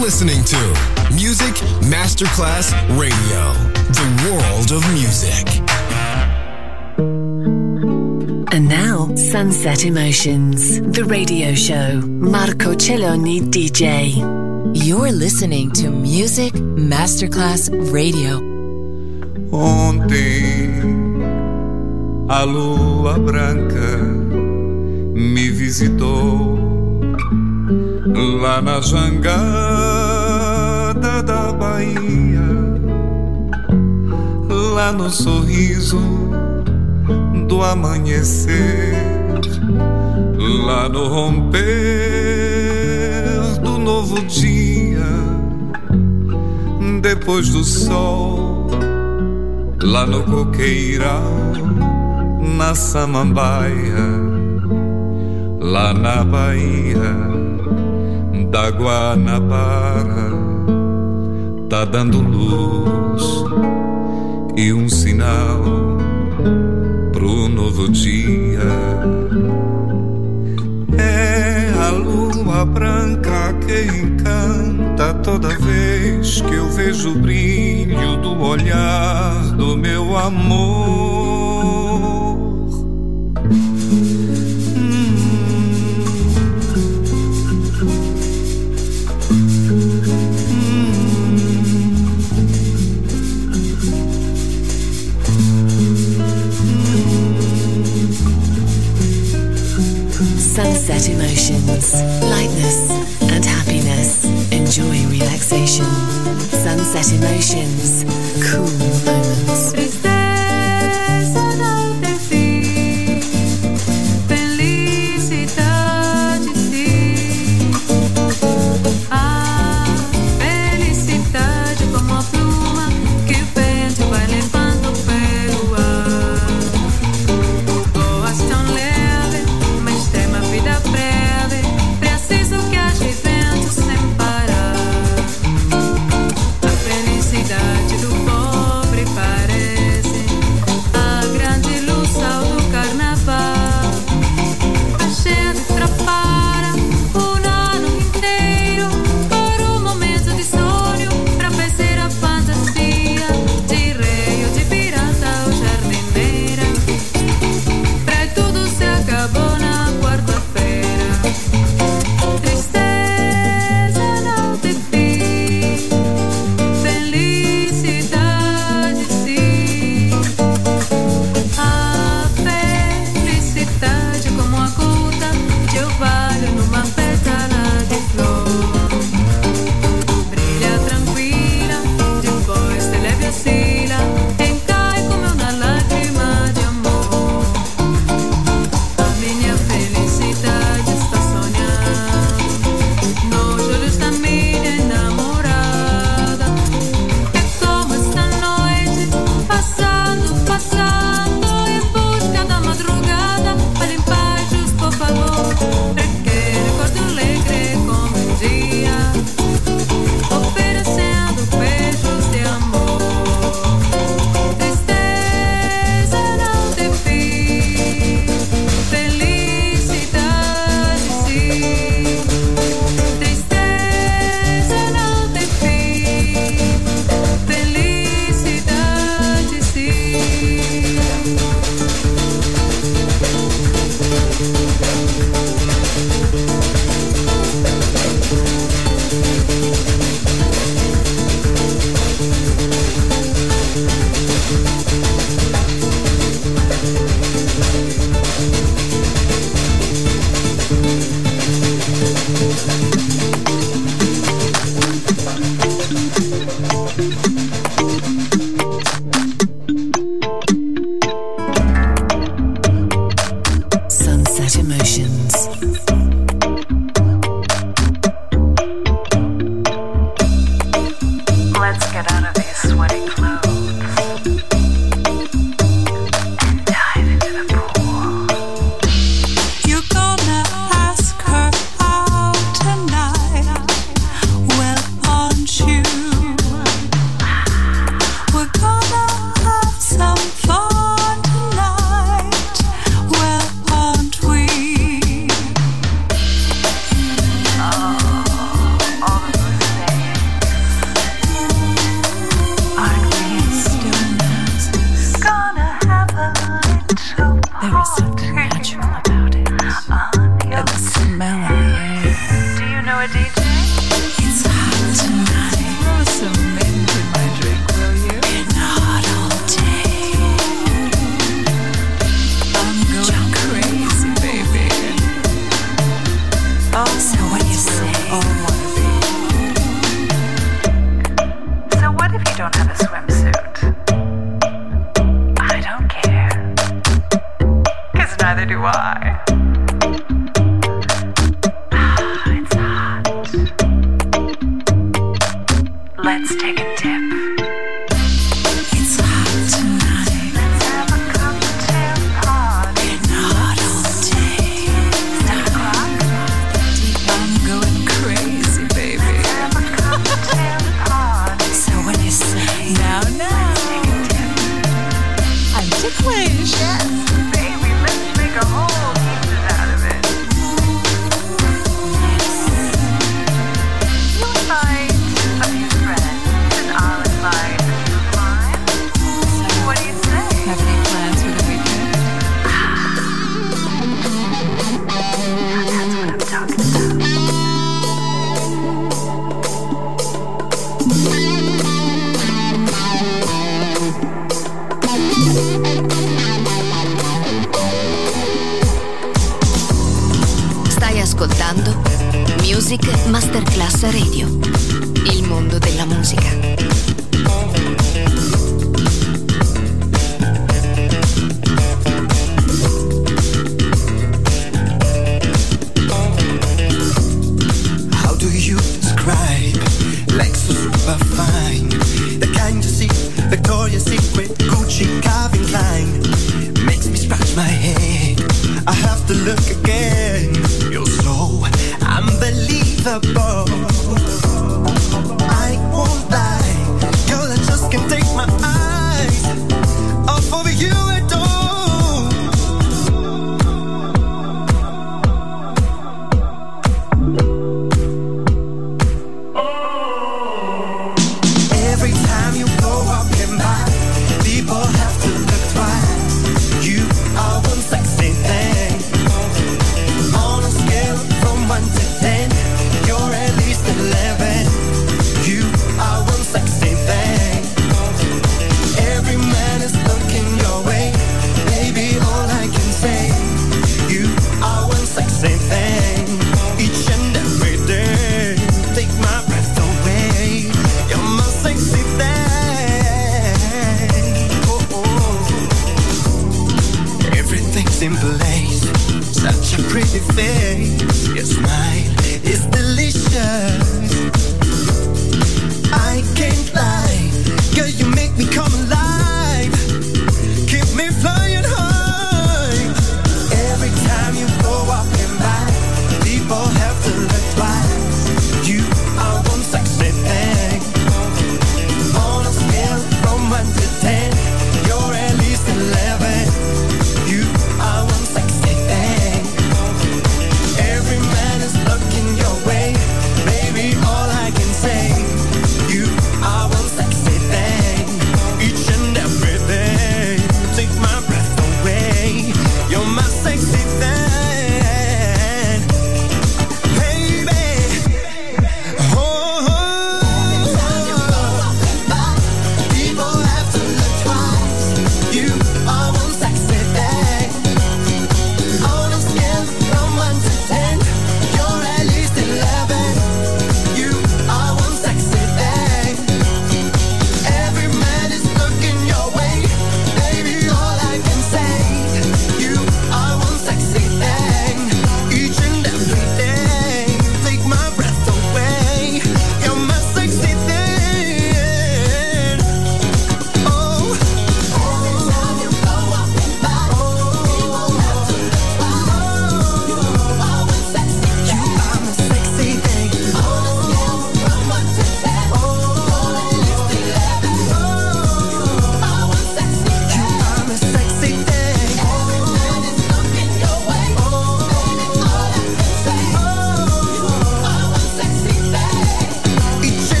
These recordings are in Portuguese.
listening to Music Masterclass Radio, the world of music. And now, Sunset Emotions, the radio show. Marco Celloni DJ. You're listening to Music Masterclass Radio. Ontem, a lua branca me visitou lá na jangada da Bahia, lá no sorriso do amanhecer, lá no romper do novo dia, depois do sol, lá no coqueiral, na samambaia, lá na Bahia da Guanabara tá dando luz e um sinal pro novo dia. É a lua branca que encanta toda vez que eu vejo o brilho do olhar do meu amor. Emotions, lightness and happiness. Enjoy relaxation. Sunset Emotions, cool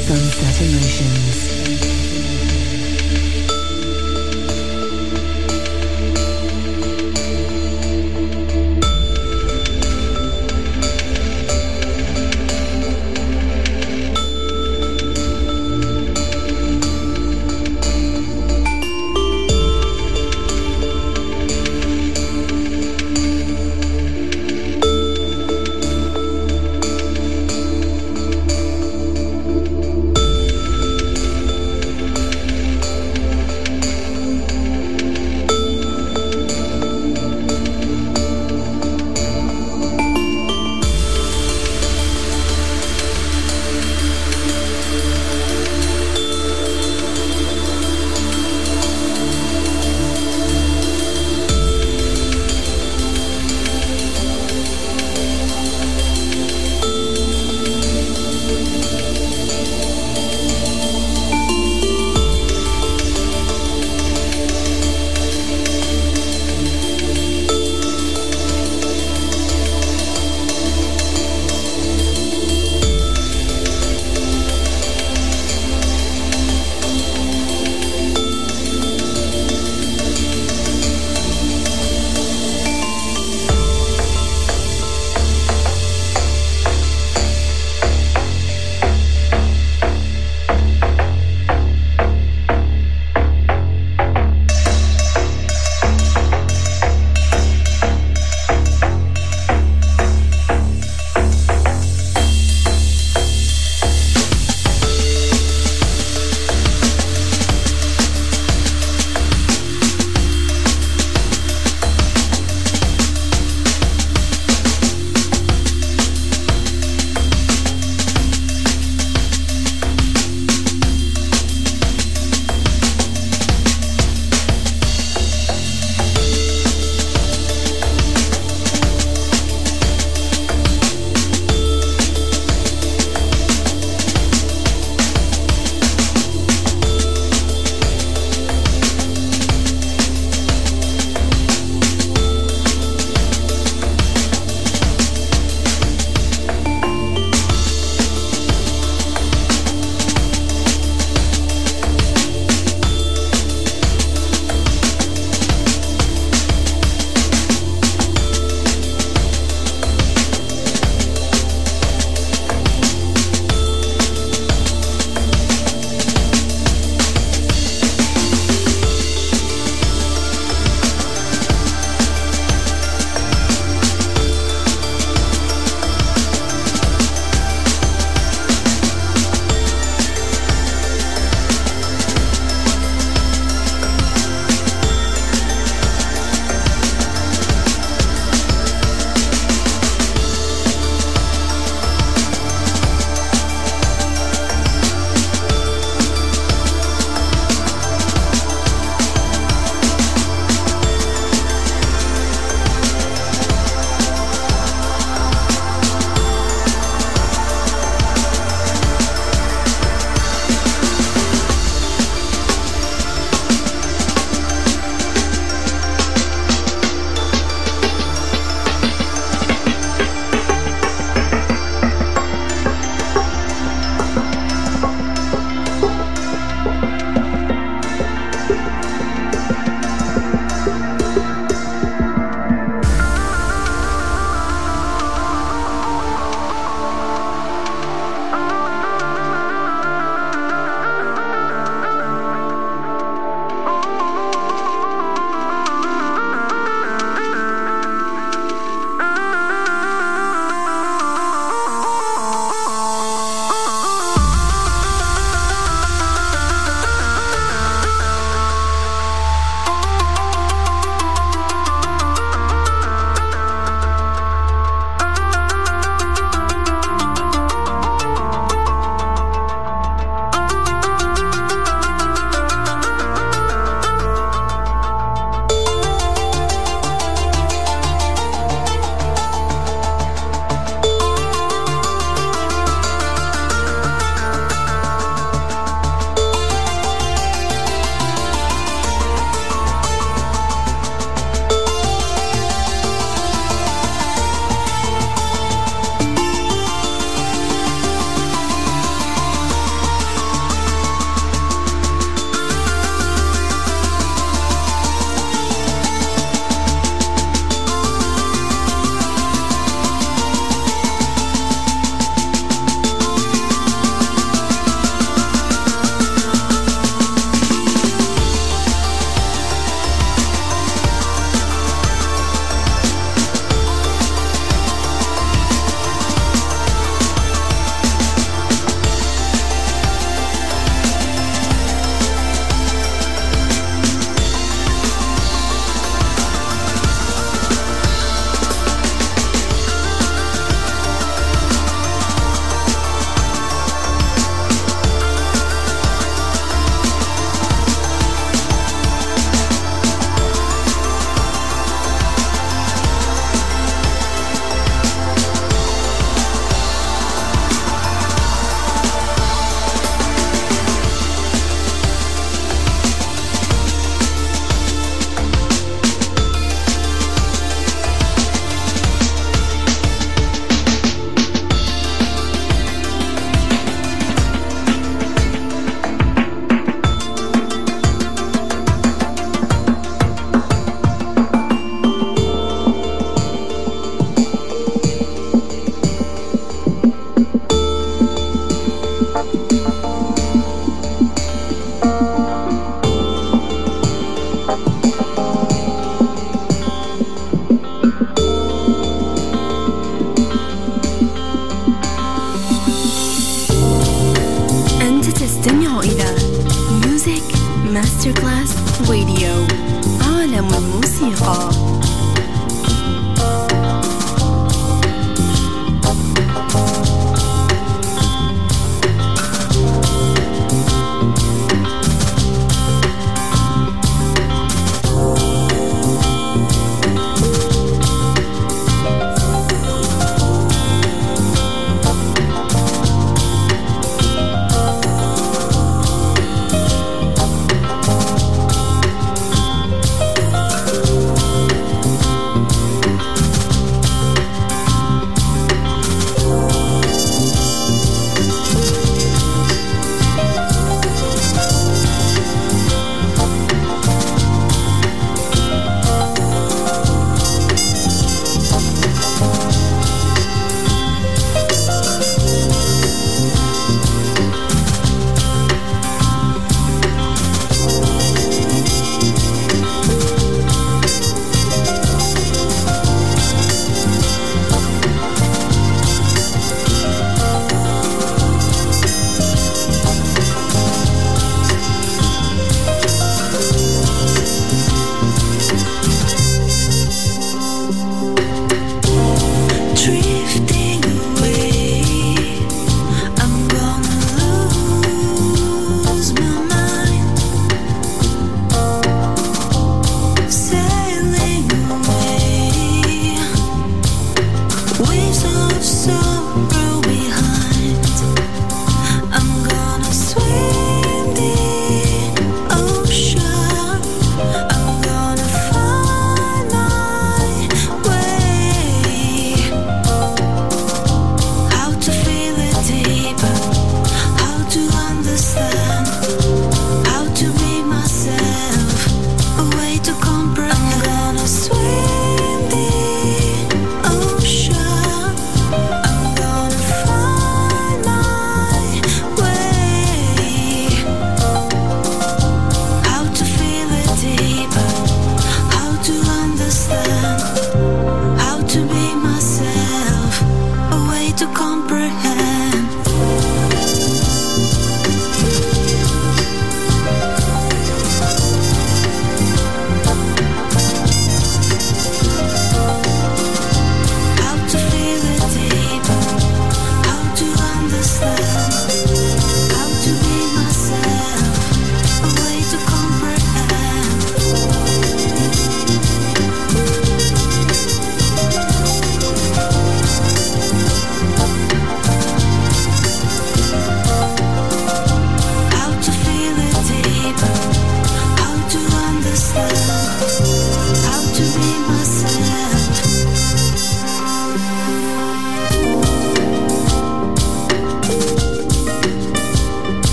Sunset Emotions.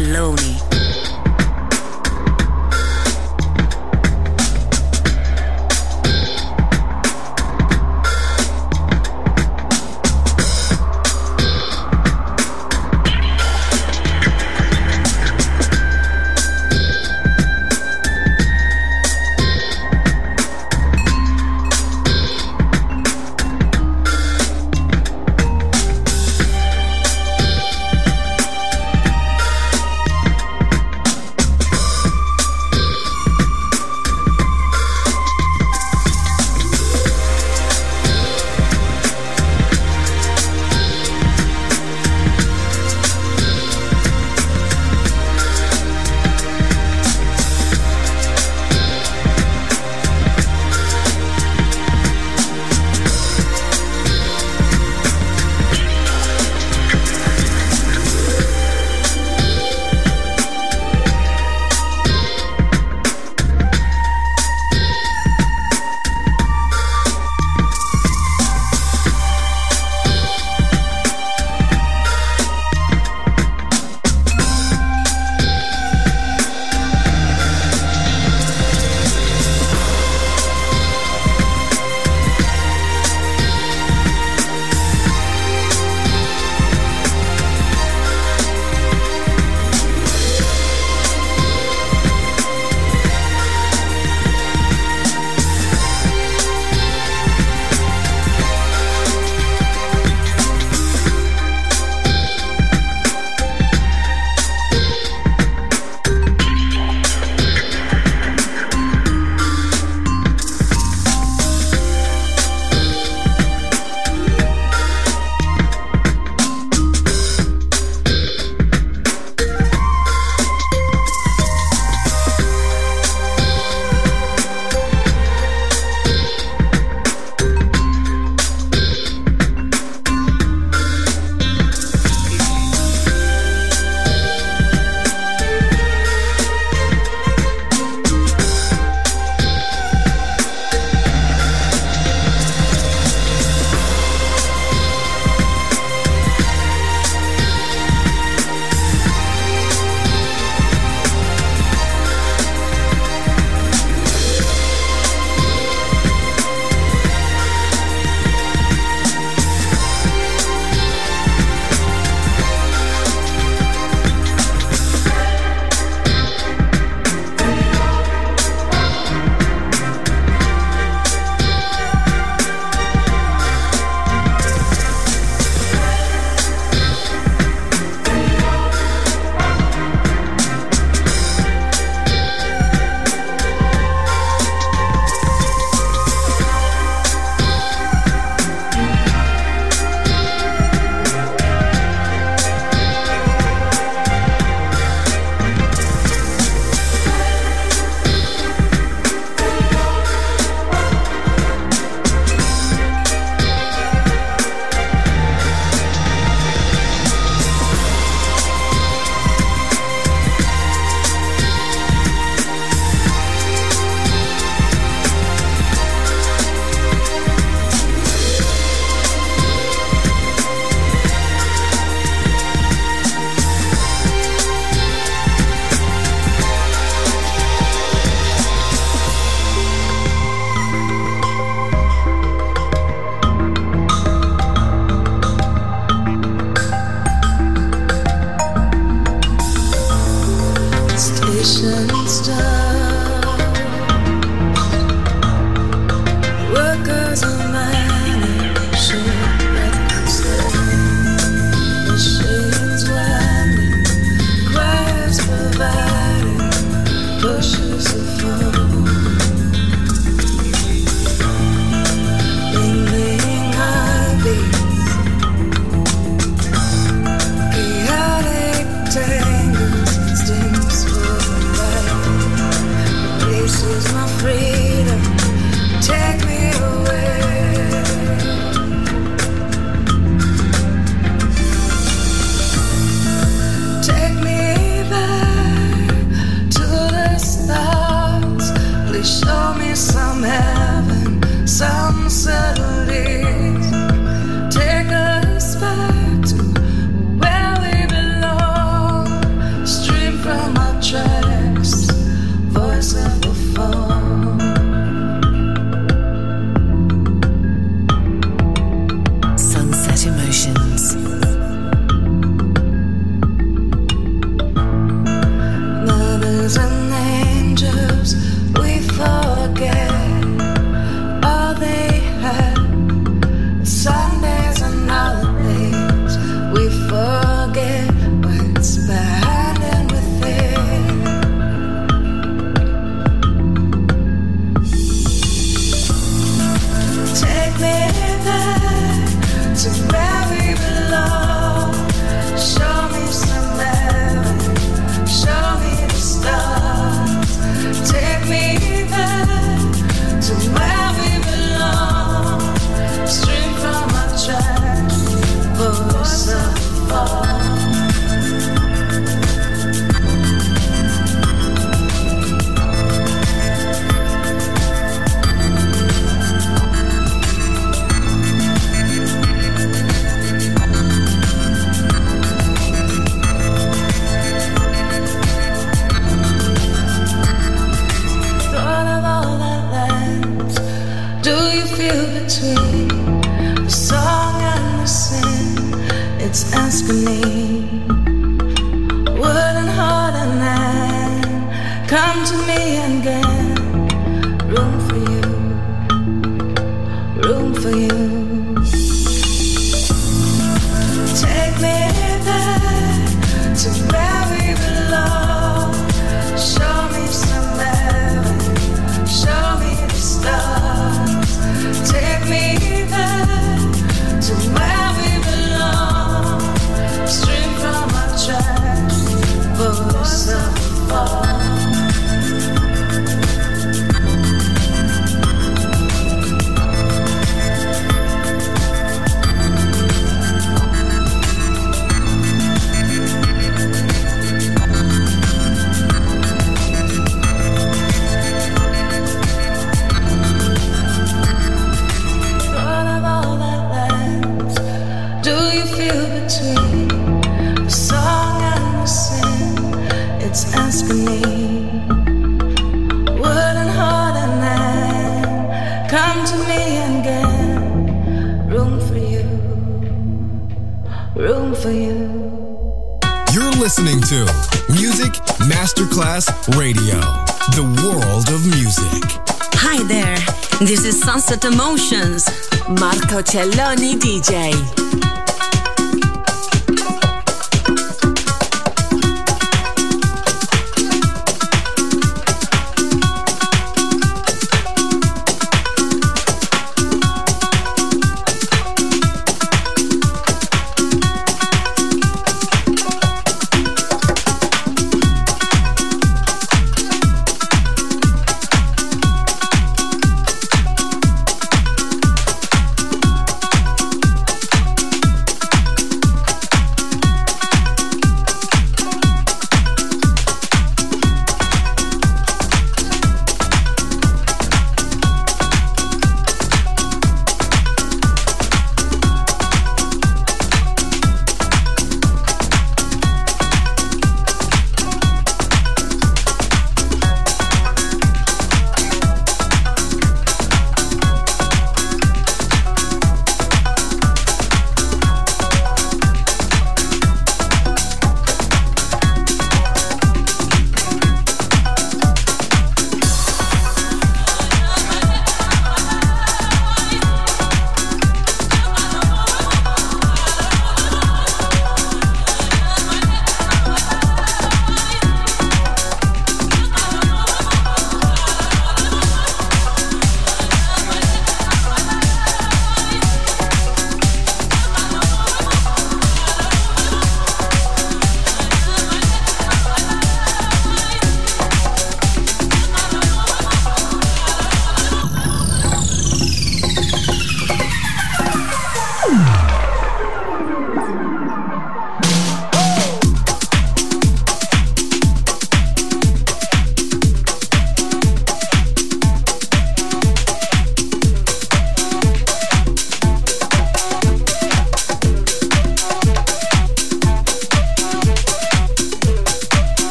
Cicciolone. Sunset Emotions. Marco Celloni DJ.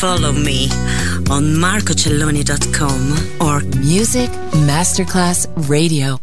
Follow me on marcocelloni.com or Music Masterclass Radio.